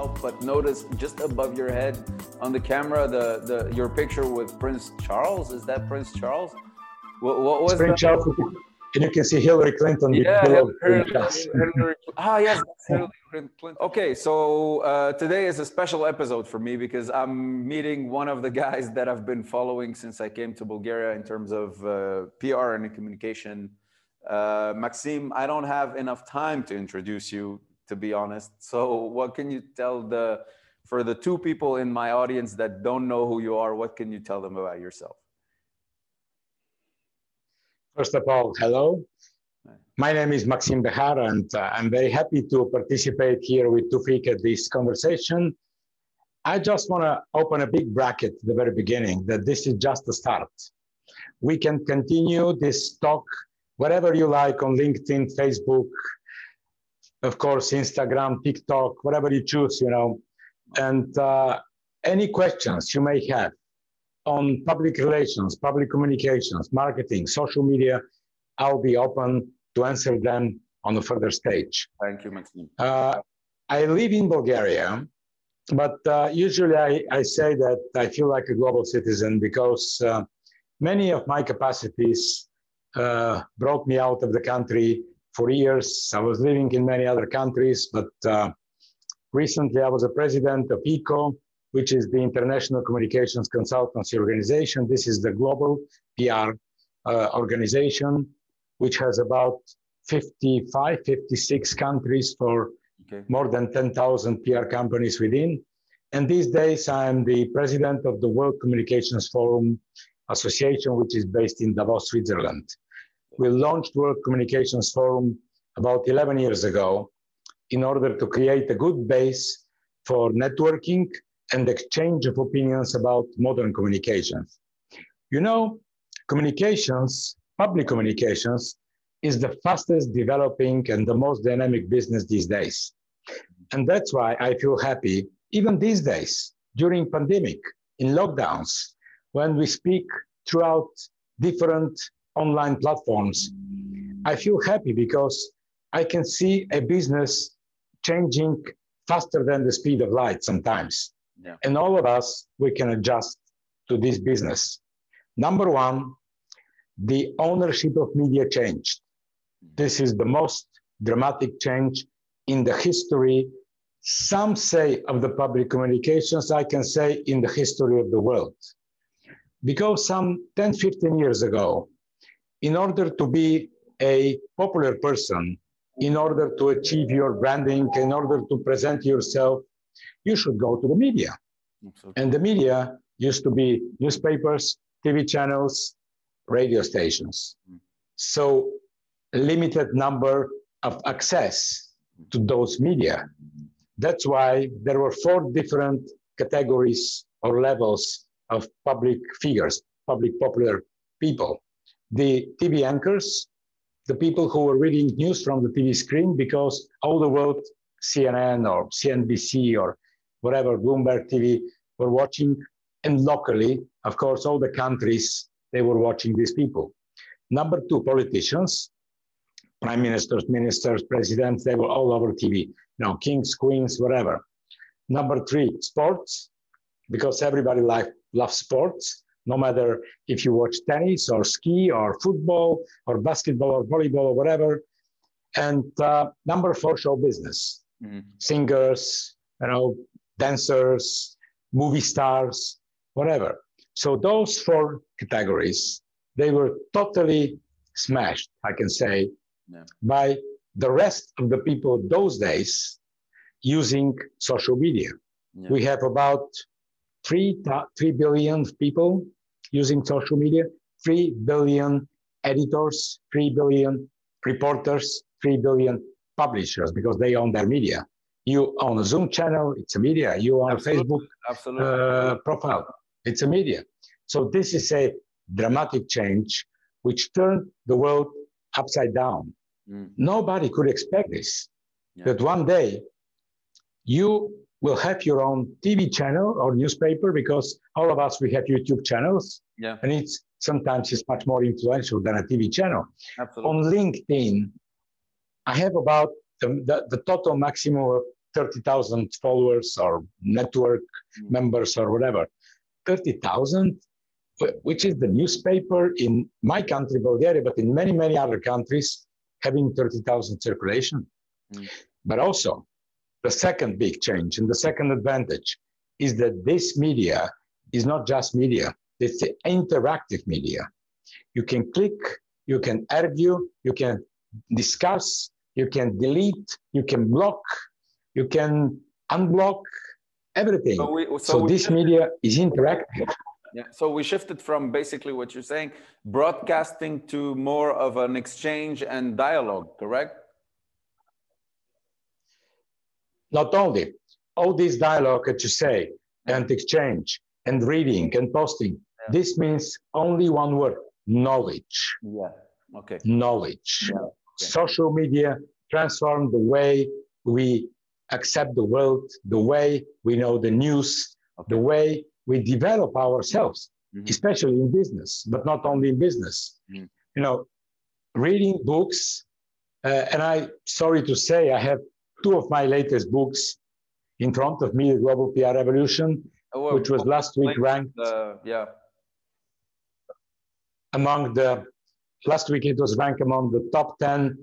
Help but notice just above your head on the camera the, the your picture with Prince Charles. Is that Prince Charles? What, what was Prince? Charles, and you can see Hillary Clinton Yeah, below Hillary, Prince Hillary- ah, yes, Hillary Clinton. Okay, so uh, today is a special episode for me because I'm meeting one of the guys that I've been following since I came to Bulgaria in terms of uh, PR and communication. Uh, Maxime, I don't have enough time to introduce you, to be honest. So, what can you tell the for the two people in my audience that don't know who you are? What can you tell them about yourself? First of all, hello. My name is Maxime Behar, and uh, I'm very happy to participate here with Tufik at this conversation. I just want to open a big bracket at the very beginning that this is just the start. We can continue this talk whatever you like on LinkedIn, Facebook, of course, Instagram, TikTok, whatever you choose, you know. And uh, any questions you may have on public relations, public communications, marketing, social media, I'll be open to answer them on a further stage. Thank you, Maxim. Uh, I live in Bulgaria, but uh, usually I, I say that I feel like a global citizen because uh, many of my capacities uh, brought me out of the country for years. I was living in many other countries, but uh, recently I was a president of ICCO, which is the International Communications Consultancy Organization. This is the global PR uh, organization, which has about 55, 56 countries for Okay. more than 10,000 PR companies within. And these days, I'm the president of the World Communications Forum Association, which is based in Davos, Switzerland. We launched World Communications Forum about 11 years ago in order to create a good base for networking and exchange of opinions about modern communications. You know, communications, public communications, is the fastest developing and the most dynamic business these days. And that's why I feel happy, even these days, during pandemic, in lockdowns, when we speak throughout different online platforms, I feel happy because I can see a business changing faster than the speed of light sometimes. Yeah. And all of us, we can adjust to this business. Number one, the ownership of media changed. This is the most dramatic change in the history, some say of the public communications, I can say in the history of the world. Because some 10, 15 years ago, in order to be a popular person, in order to achieve your branding, in order to present yourself, you should go to the media. Absolutely. And the media used to be newspapers, TV channels, radio stations. Mm. So limited number of access to those media. That's why there were four different categories or levels of public figures, public popular people. The TV anchors, the people who were reading news from the TV screen because all the world, CNN or CNBC or whatever, Bloomberg TV, were watching. And locally, of course, all the countries, they were watching these people. Number two, politicians, prime ministers, ministers, presidents, they were all over TV, you know, kings, queens, whatever. Number three, sports, because everybody like, loves sports, no matter if you watch tennis or ski or football or basketball or volleyball or whatever. and uh, number four show business, mm-hmm. singers, you know, dancers, movie stars, whatever. So those four categories, they were totally smashed, I can say, yeah. by the rest of the people those days using social media. Yeah. We have about three, 3 billion people using social media, 3 billion editors, 3 billion reporters, 3 billion publishers because they own their media. You own a Zoom channel, it's a media. You own Absolutely. a Facebook Absolutely. Uh, profile, it's a media. So this is a dramatic change which turned the world upside down. Mm. Nobody could expect this. Yeah. That one day you will have your own TV channel or newspaper because all of us we have YouTube channels. Yeah. And it's sometimes it's much more influential than a TV channel. Absolutely. On LinkedIn, I have about the, the, the total maximum of 30,000 followers or network mm. members or whatever. 30,000, which is the newspaper in my country, Bulgaria, but in many, many other countries, having 30,000 circulation. Mm. But also, the second big change and the second advantage is that this media is not just media, it's the interactive media. You can click, you can argue, you can discuss, you can delete, you can block, you can unblock everything. So, we, so, so this media is interactive. Yeah. So we shifted from basically what you're saying, broadcasting to more of an exchange and dialogue, correct? Not only all this dialogue that you say and exchange and reading and posting, yeah. this means only one word knowledge. Yeah. Okay. Knowledge. Yeah. Okay. Social media transform the way we accept the world, the way we know the news, okay. the way we develop ourselves, mm-hmm. especially in business, but not only in business. Mm-hmm. You know, reading books, uh, and I sorry to say, I have two of my latest books in front of me, the Global PR Revolution, oh, which was last week ranked. Uh, yeah. Among the last week, it was ranked among the top ten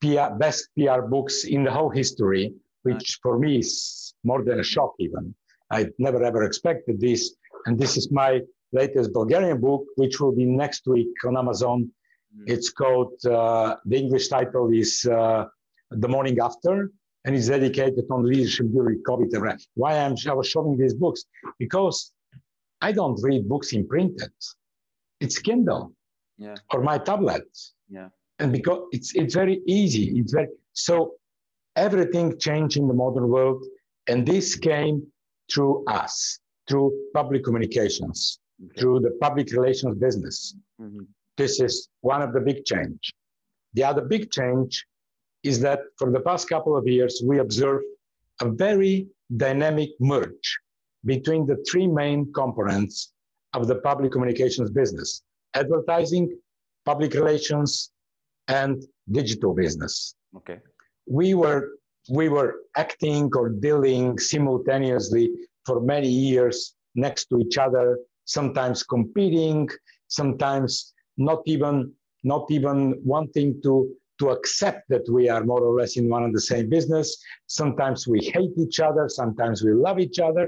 PR, best PR books in the whole history, which nice. for me is more than a shock. Even I never ever expected this, and this is my latest Bulgarian book, which will be next week on Amazon. Mm. It's called uh, the English title is. Uh, the morning after, and it's dedicated on leadership during COVID era. Why I'm, I was showing these books? Because I don't read books in printed. It's Kindle yeah. or my tablet. Yeah. And because it's it's very easy. It's very so everything changed in the modern world, and this came through us, through public communications, okay. through the public relations business. Mm-hmm. This is one of the big change. The other big change is that for the past couple of years, we observe a very dynamic merge between the three main components of the public communications business advertising, public relations, and digital business. Okay. We were we were acting or dealing simultaneously for many years next to each other, sometimes competing, sometimes not even not even wanting to to accept that we are more or less in one and the same business. Sometimes we hate each other, sometimes we love each other,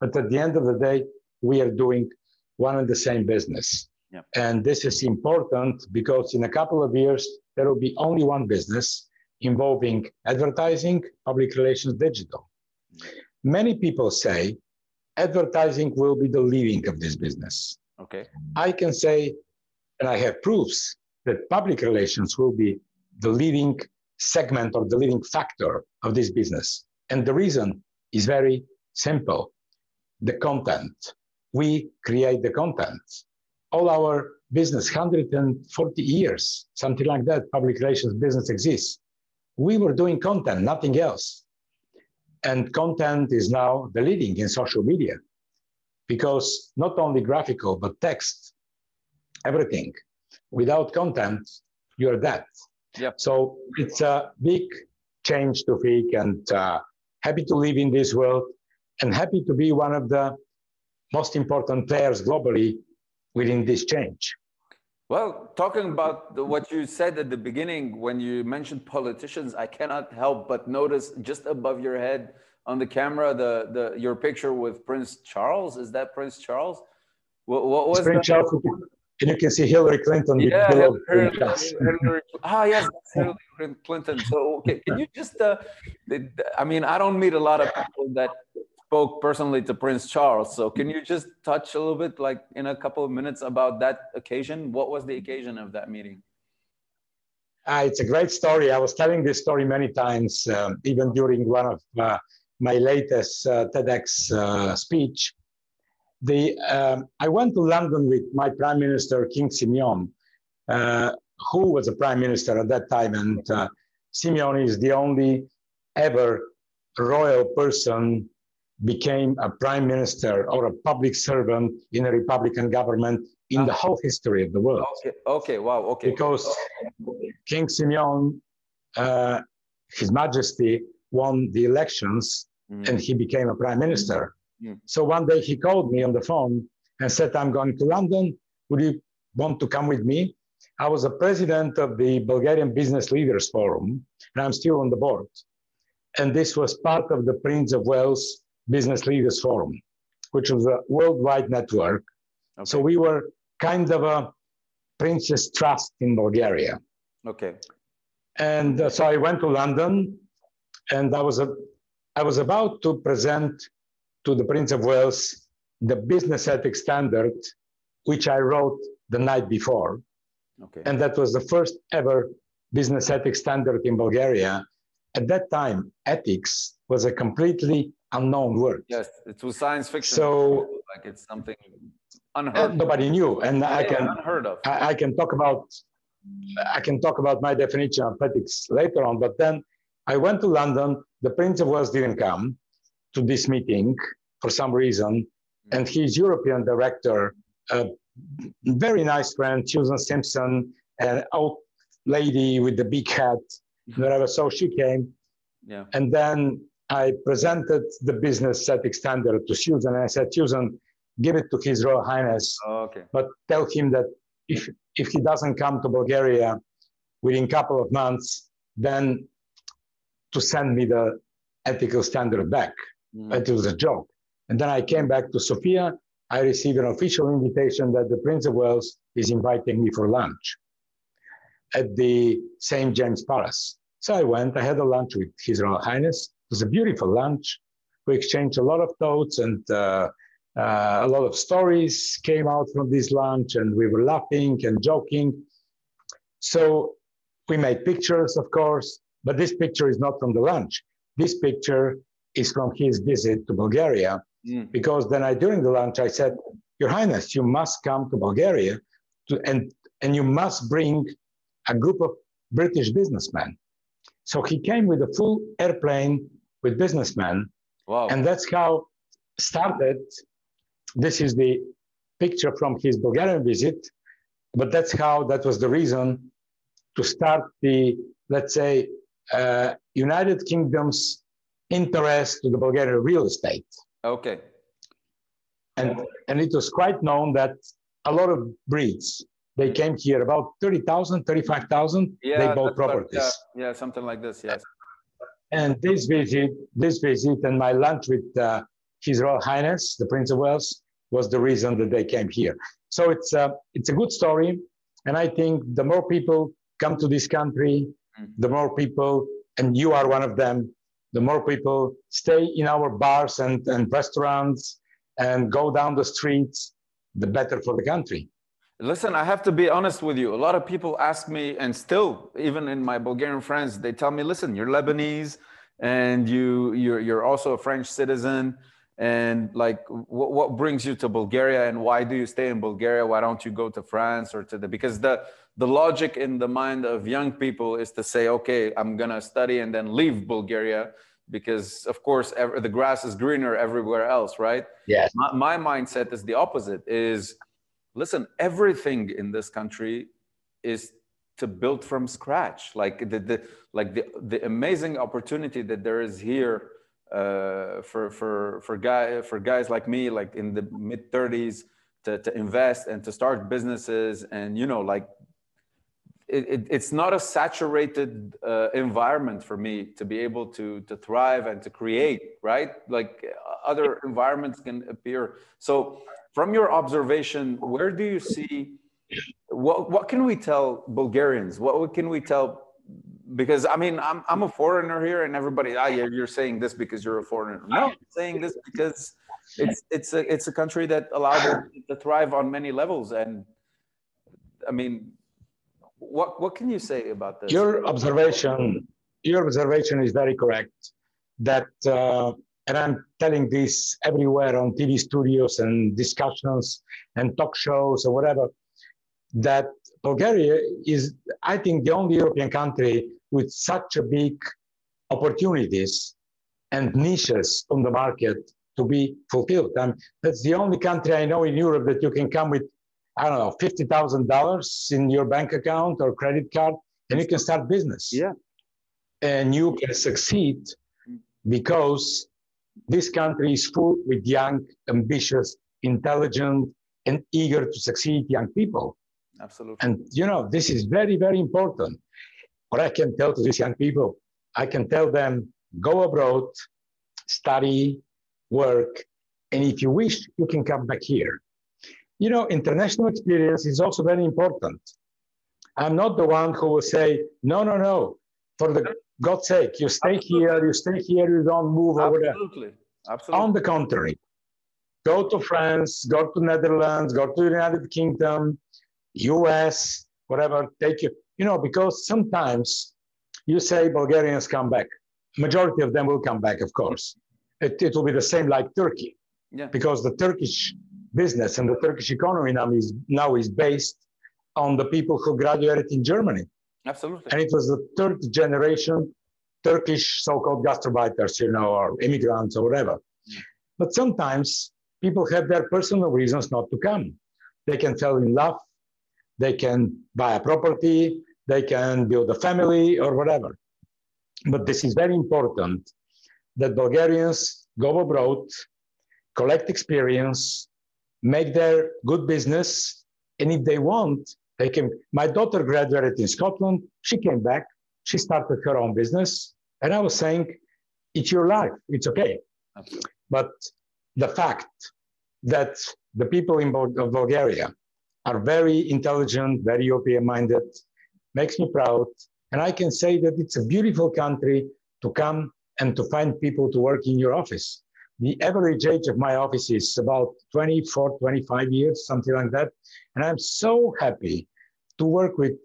but at the end of the day, we are doing one and the same business. Yeah. And this is important because in a couple of years, there will be only one business involving advertising, public relations, digital. Mm-hmm. Many people say advertising will be the leading of this business. Okay. I can say, and I have proofs that public relations will be the leading segment or the leading factor of this business. And the reason is very simple the content. We create the content. All our business, 140 years, something like that, public relations business exists. We were doing content, nothing else. And content is now the leading in social media because not only graphical, but text, everything. Without content, you're dead. Yep. So it's a big change Tufik and uh, happy to live in this world and happy to be one of the most important players globally within this change. Well, talking about the, what you said at the beginning when you mentioned politicians, I cannot help but notice just above your head on the camera the, the your picture with Prince Charles. Is that Prince Charles? What, what was Prince Charles? And you can see Hillary Clinton. Yeah, Hillary, Hillary, ah, yes, Hillary Clinton. So, okay, can you just? Uh, I mean, I don't meet a lot of people that spoke personally to Prince Charles. So can you just touch a little bit, like in a couple of minutes, about that occasion? What was the occasion of that meeting? Uh, it's a great story. I was telling this story many times, um, even during one of uh, my latest uh, TEDx uh, speech. The, um, I went to London with my prime minister, King Simeon, uh, who was a prime minister at that time. And uh, Simeon is the only ever royal person became a prime minister or a public servant in a Republican government in the whole history of the world. Okay, okay, wow, okay. Because King Simeon, uh, His Majesty, won the elections mm. and he became a prime minister. Mm. So one day he called me on the phone and said, I'm going to London. Would you want to come with me? I was a president of the Bulgarian Business Leaders Forum, and I'm still on the board. And this was part of the Prince of Wales Business Leaders Forum, which was a worldwide network. Okay. So we were kind of a Prince's Trust in Bulgaria. Okay. And uh, so I went to London, and I was a, I was about to present to the Prince of Wales the business ethics standard, which I wrote the night before. Okay. And that was the first ever business ethics standard in Bulgaria. At that time, ethics was a completely unknown word. Yes, it was science fiction. So like it's something unheard. Nobody knew, and yeah, I can unheard of. I, I, can talk about I can talk about my definition of ethics later on. But then I went to London. The Prince of Wales didn't come to this meeting for some reason, and his European director, a very nice friend, Susan Simpson, an old lady with the big hat, whatever. So she came. Yeah. And then I presented the business ethics standard to Susan, and I said, Susan, give it to His Royal Highness, oh, okay. but tell him that if if he doesn't come to Bulgaria within a couple of months, then to send me the ethical standard back. Mm. It was a joke. And then I came back to Sofia. I received an official invitation that the Prince of Wales is inviting me for lunch at the St. James Palace. So I went, I had a lunch with His Royal Highness. It was a beautiful lunch. We exchanged a lot of thoughts and uh, uh, a lot of stories came out from this lunch, and we were laughing and joking. So we made pictures, of course, but this picture is not from the lunch. This picture is from his visit to Bulgaria. Mm. Because then I, during the lunch, I said, Your Highness, you must come to Bulgaria to, and, and you must bring a group of British businessmen. So he came with a full airplane with businessmen. Wow. And that's how started. This is the picture from his Bulgarian visit, but that's how that was the reason to start the, let's say, uh, United Kingdom's interest to the Bulgarian real estate. Okay. And, and it was quite known that a lot of Brits, they came here about 30,000, 35,000, yeah, they bought properties. yeah, yeah, something like this, yes. And this visit, this visit and my lunch with uh, His Royal Highness, the Prince of Wales, was the reason that they came here. So it's, a, it's a good story. And I think the more people come to this country, mm. the more people, and you are one of them, the more people stay in our bars and, and restaurants and go down the streets, the better for the country. Listen, I have to be honest with you. A lot of people ask me, and still, even in my Bulgarian friends, they tell me, "Listen, you're Lebanese, and you you're you're also a French citizen, and like, what, what brings you to Bulgaria, and why do you stay in Bulgaria? Why don't you go to France or to the because the the logic in the mind of young people is to say, okay, I'm gonna study and then leave Bulgaria because of course ever, the grass is greener everywhere else right? Yes. My, my mindset is the opposite is listen everything in this country is to build from scratch. Like the, the like the, the amazing opportunity that there is here uh, for for for guy for guys like me like in the mid 30s to, to invest and to start businesses and you know like it, it, it's not a saturated uh, environment for me to be able to to thrive and to create right? Like other environments can appear. So from your observation where do you see what what can we tell bulgarians? What, what can we tell because i mean i'm, I'm a foreigner here and everybody ah, you're, saying this because you're a foreigner no i'm saying this because it's it's a it's a country that allowed it to thrive on many levels and i mean what what can you say about this? Your observation, your observation is very correct. That uh, and I'm telling this everywhere on TV studios and discussions and talk shows or whatever. That Bulgaria is, I think, the only European country with such a big opportunities and niches on the market to be fulfilled. And that's the only country I know in Europe that you can come with I don't know, fifty thousand dollars in your bank account or credit card, and you can start business. Yeah, and you can succeed because this country is full with young, ambitious, intelligent, and eager to succeed young people. Absolutely. And you know, this is very, very important. What I can tell to these young people, I can tell them go abroad, study, work, and if you wish, you can come back here. You know, international experience is also very important. I'm not the one who will say, no, no, no, for the God's sake, you stay Absolutely. here, you stay here, you don't move over there. Absolutely. Absolutely. On the contrary, go to France, go to Netherlands, go to the United Kingdom, US, whatever, take you, you know, because sometimes you say Bulgarians come back. Majority of them will come back, of course. It, it will be the same like Turkey. Yeah. Because the Turkish business and the Turkish economy now is now is based on the people who graduated in Germany. Absolutely. And it was the third generation Turkish so-called gastarbeiters, you know, or immigrants or whatever. Mm. But sometimes people have their personal reasons not to come. They can fall in love, they can buy a property, they can build a family or whatever. But this is very important that Bulgarians go abroad, collect experience, make their good business. And if they want, they can. My daughter graduated in Scotland. She came back. She started her own business. And I was saying, it's your life. It's okay. Absolutely. But the fact that the people in Bulgaria are very intelligent, very European minded, makes me proud. And I can say that it's a beautiful country to come and to find people to work in your office the average age of my office is about 24, 25 years, something like that. And I'm so happy to work with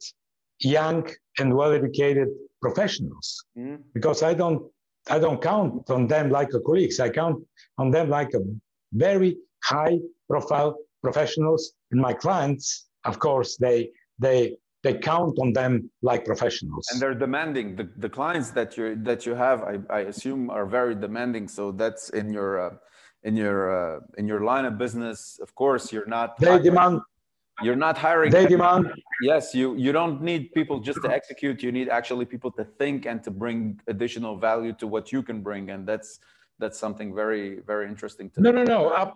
young and well-educated professionals mm. because I don't I don't count on them like a colleagues. I count on them like a very high profile professionals. And my clients, of course, they they they count on them like professionals. And they're demanding. The, the clients that you that you have I, I assume are very demanding. So that's in your uh, in your uh, in your line of business. Of course you're not they hiring, demand you're not hiring they demand yes you you don't need people just to execute. You need actually people to think and to bring additional value to what you can bring. And that's that's something very very interesting to no no no. Uh,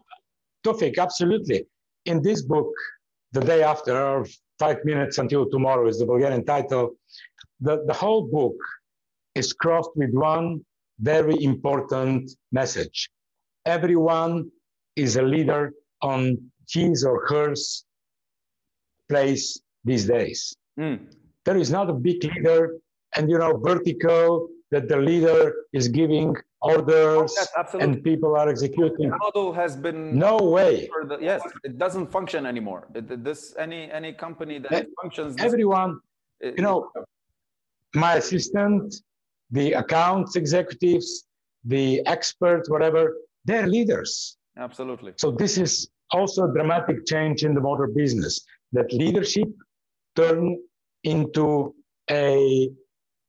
Tofik, absolutely in this book the day after five minutes until tomorrow is the Bulgarian title. The, the whole book is crossed with one very important message. Everyone is a leader on his or hers place these days. Mm. There is not a big leader and you know vertical that the leader is giving orders yes, and people are executing. The model has been no way. The, yes, it doesn't function anymore. This any any company that functions. Everyone, it, you know, my assistant, the accounts executives, the experts, whatever, they're leaders. Absolutely. So this is also a dramatic change in the motor business that leadership turn into a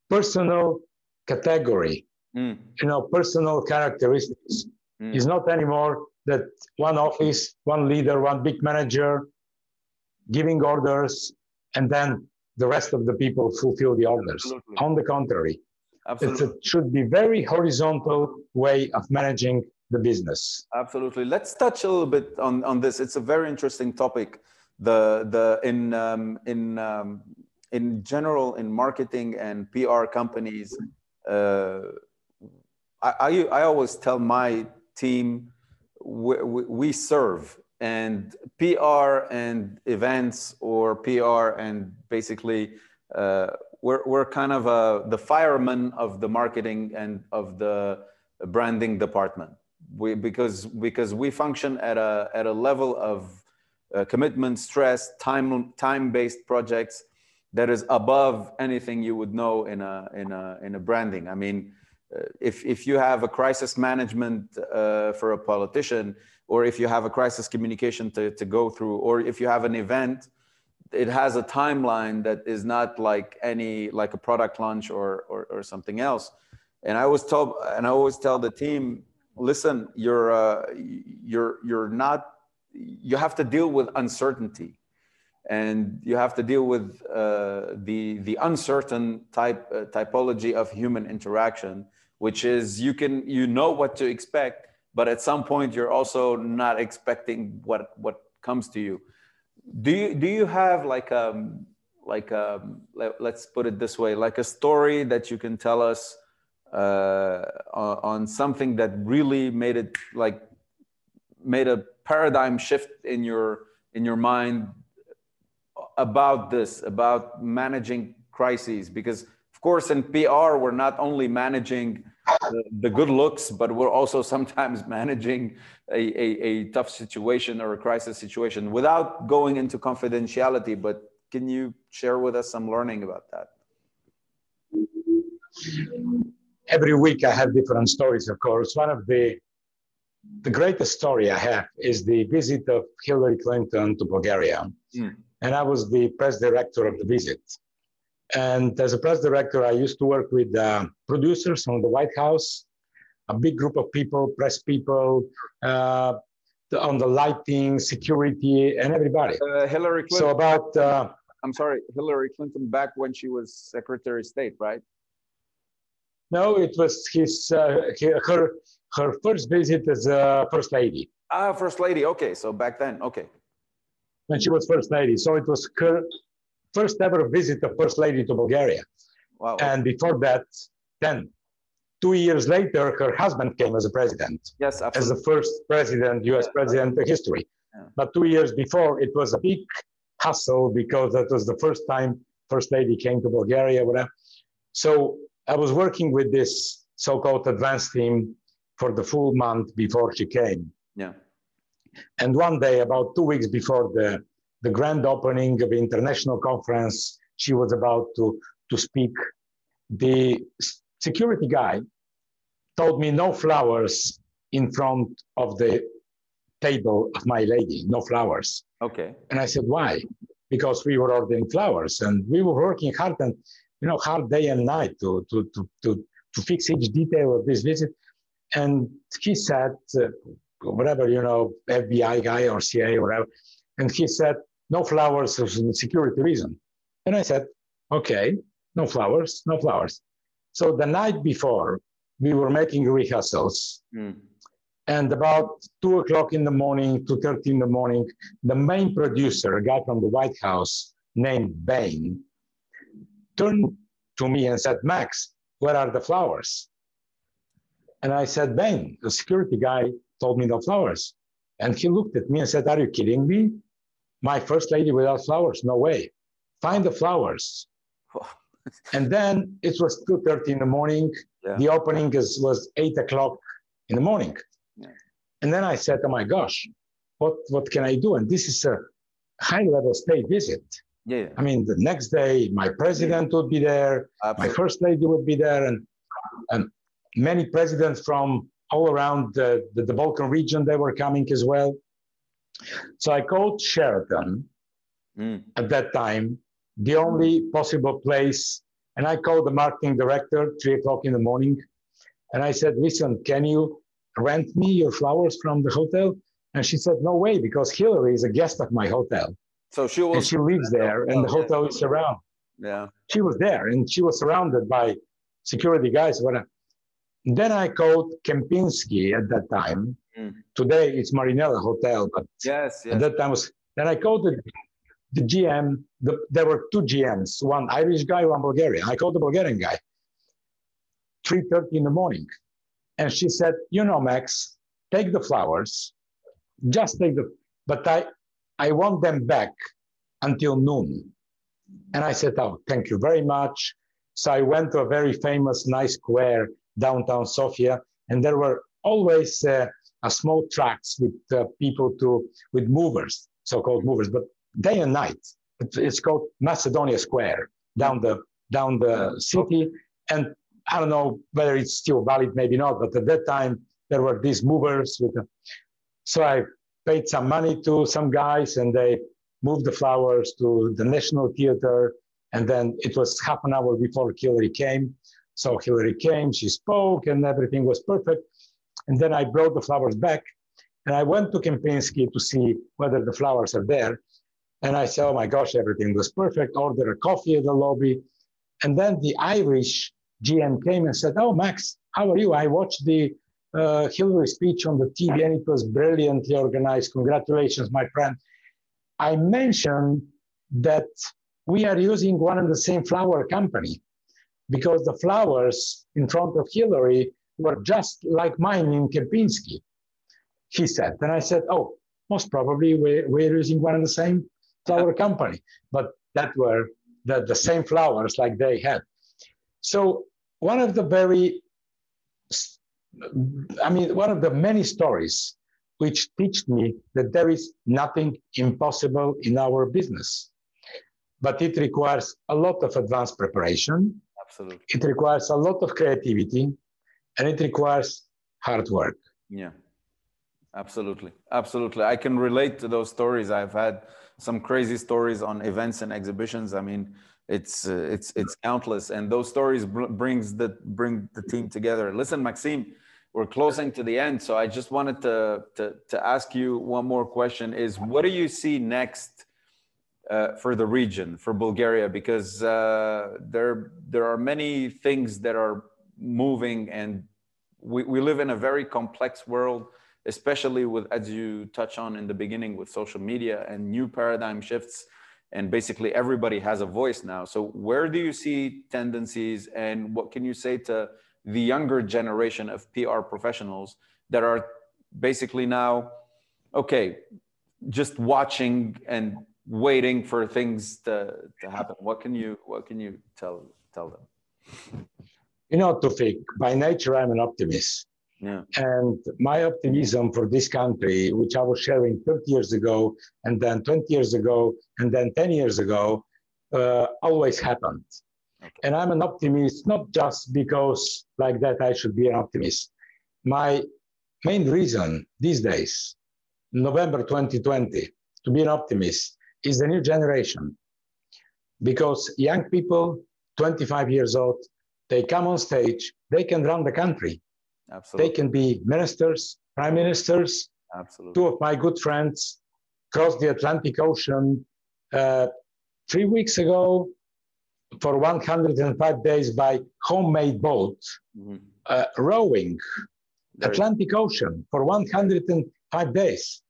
personal category, mm. you know, personal characteristics. Mm. It's not anymore that one office, one leader, one big manager giving orders, and then the rest of the people fulfill the orders. Absolutely. On the contrary, it should be very horizontal way of managing the business. Absolutely. Let's touch a little bit on, on this. It's a very interesting topic. The the in um, in um, in general in marketing and PR companies, uh, I, I, I always tell my team we, we serve and PR and events or PR and basically uh, we're, we're kind of uh, the firemen of the marketing and of the branding department. We, because because we function at a at a level of uh, commitment, stress, time time based projects that is above anything you would know in a in a in a branding. I mean, uh, if if you have a crisis management uh, for a politician, or if you have a crisis communication to, to go through, or if you have an event, it has a timeline that is not like any like a product launch or or, or something else. And I always tell and I always tell the team, listen, you're uh, you're you're not you have to deal with uncertainty and you have to deal with uh, the the uncertain type uh, typology of human interaction which is you can you know what to expect but at some point you're also not expecting what what comes to you. Do you do you have like um like um let, us put it this way like a story that you can tell us uh, on something that really made it like made a paradigm shift in your in your mind about this about managing crises because of course in pr we're not only managing the, the good looks but we're also sometimes managing a, a, a, tough situation or a crisis situation without going into confidentiality but can you share with us some learning about that every week i have different stories of course one of the the greatest story I have is the visit of Hillary Clinton to Bulgaria. Mm. And I was the press director of the visit. And as a press director, I used to work with uh, producers from the White House, a big group of people, press people, uh, on the lighting, security, and everybody. Uh, Hillary Clinton. So about. Uh, I'm sorry, Hillary Clinton back when she was Secretary of State, right? No, it was his uh, her her first visit as a first lady. Ah, first lady. Okay, so back then, okay. When she was first lady, so it was her first ever visit of first lady to Bulgaria. Wow. And before that, then two years later, her husband came as a president. Yes, absolutely. As the first president, U.S. president in history. Yeah. But two years before, it was a big hustle because that was the first time first lady came to Bulgaria. Whatever. So I was working with this so-called advanced team for the full month before she came. Yeah. And one day, about two weeks before the, the grand opening of the international conference, she was about to, to speak. The security guy told me no flowers in front of the table of my lady, no flowers. Okay. And I said, why? Because we were ordering flowers and we were working hard and, you know, hard day and night to, to, to, to, to fix each detail of this visit. And he said, uh, whatever, you know, FBI guy or CIA or whatever. And he said, no flowers for security reason. And I said, okay, no flowers, no flowers. So the night before, we were making rehearsals. Mm. And about two o'clock in the morning, two thirty in the morning, the main producer, a guy from the White House named Bain, turned to me and said, Max, where are the flowers? And I said, Bain, the security guy told me no flowers. And he looked at me and said, Are you kidding me? My first lady without flowers? No way. Find the flowers. and then it was 2.30 in the morning. Yeah. The opening is, was 8 o'clock in the morning. Yeah. And then I said, Oh my gosh, what, what can I do? And this is a high level state visit. Yeah. I mean, the next day, my president would be there, Absolutely. my first lady would be there, and, and many presidents from all around the, the, the, Balkan region, they were coming as well. So I called Sheraton mm. at that time, the only possible place. And I called the marketing director, three o'clock in the morning. And I said, listen, can you rent me your flowers from the hotel? And she said, no way, because Hillary is a guest of my hotel. So she was. And she lives there, and the hotel is around. Yeah. She was there, and she was surrounded by security guys. Whatever. Then I called Kempinski at that time. Mm. Today it's Marinela Hotel, but yes, yes. at that time was. Then I called the, the GM. The, there were two GMs, one Irish guy, one Bulgarian. I called the Bulgarian guy. 3:30 in the morning, and she said, "You know, Max, take the flowers, just take the. But I, I want them back until noon." And I said, "Oh, thank you very much." So I went to a very famous, nice square downtown Sofia, and there were always uh, a small tracks with uh, people to with movers, so-called movers, but day and night. It's called Macedonia Square down the down the city, and I don't know whether it's still valid, maybe not, but at that time there were these movers. With a, so I paid some money to some guys, and they moved the flowers to the National Theater, and then it was half an hour before Hillary came. So Hillary came, she spoke, and everything was perfect. And then I brought the flowers back, and I went to Kempinski to see whether the flowers are there. And I said, oh my gosh, everything was perfect. Order a coffee at the lobby. And then the Irish GM came and said, oh, Max, how are you? I watched the uh, Hillary speech on the TV and it was brilliantly organized. Congratulations, my friend. I mentioned that we are using one and the same flower company because the flowers in front of Hillary were just like mine in Kempinski, he said. And I said, oh, most probably we're, we're using one and the same flower company, but that were the, the same flowers like they had. So one of the very, I mean, one of the many stories which teach me that there is nothing impossible in our business, but it requires a lot of advanced preparation. Absolutely. It requires a lot of creativity and it requires hard work. Yeah. Absolutely. Absolutely. I can relate to those stories. I've had some crazy stories on events and exhibitions. I mean, it's uh, it's it's countless and those stories br- brings the bring the team together. Listen, Maxime, we're closing to the end, so I just wanted to to to ask you one more question is what do you see next uh, for the region, for Bulgaria, because uh, there there are many things that are moving, and we, we live in a very complex world, especially with as you touch on in the beginning with social media and new paradigm shifts, and basically everybody has a voice now. So where do you see tendencies, and what can you say to the younger generation of PR professionals that are basically now, okay, just watching and waiting for things to, to happen. What can you what can you tell tell them? You know Tufik, by nature i'm an optimist. Yeah. and my optimism for this country which i was sharing 30 years ago and then 20 years ago and then 10 years ago uh, always happened. Okay. and i'm an optimist not just because like that i should be an optimist. My main reason these days november 2020 to be an optimist is the new generation. Because young people, 25 years old, they come on stage, they can run the country. Absolutely. They can be ministers, prime ministers. Absolutely. Two of my good friends crossed the Atlantic Ocean uh, three weeks ago for 105 days by homemade boat, mm-hmm. uh, rowing Very Atlantic Ocean for 105 days.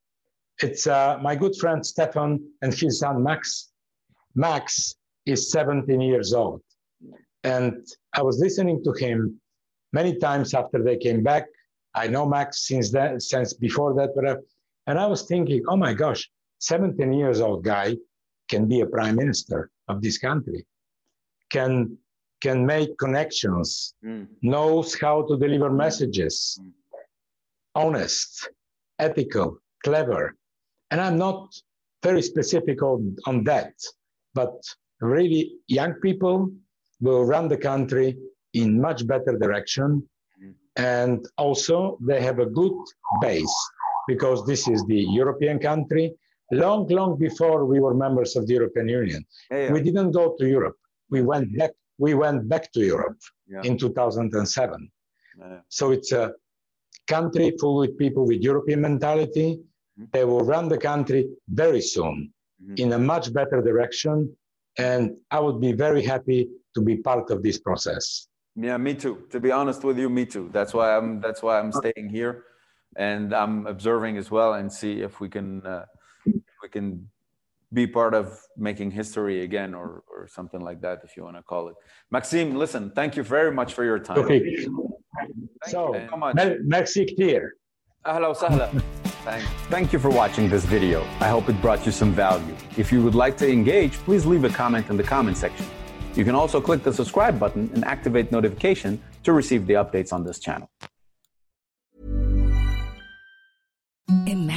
It's uh, my good friend Stefan and his son Max. Max is 17 years old. And I was listening to him many times after they came back. I know Max since then, since before that, but, and I was thinking, oh my gosh, 17 years old guy can be a prime minister of this country, can can make connections, mm. knows how to deliver messages, mm. honest, ethical, clever, and I'm not very specific on, on that, but really young people will run the country in much better direction. And also they have a good base because this is the European country. Long, long before we were members of the European Union, yeah. we didn't go to Europe. We went back. We went back to Europe yeah. in 2007. Yeah. So it's a country full with people with European mentality, Mm-hmm. They will run the country very soon mm-hmm. in a much better direction. And I would be very happy to be part of this process. Yeah, me too. To be honest with you, me too. That's why I'm. That's why I'm staying here, and I'm observing as well and see if we can, uh, if we can be part of making history again or, or something like that, if you want to call it. Maxime, listen, thank you very much for your time. Okay. Thank so, you so much. Mexique here. Ahla Thanks. Thank you for watching this video. I hope it brought you some value. If you would like to engage, please leave a comment in the comment section. You can also click the subscribe button and activate notification to receive the updates on this channel. Imagine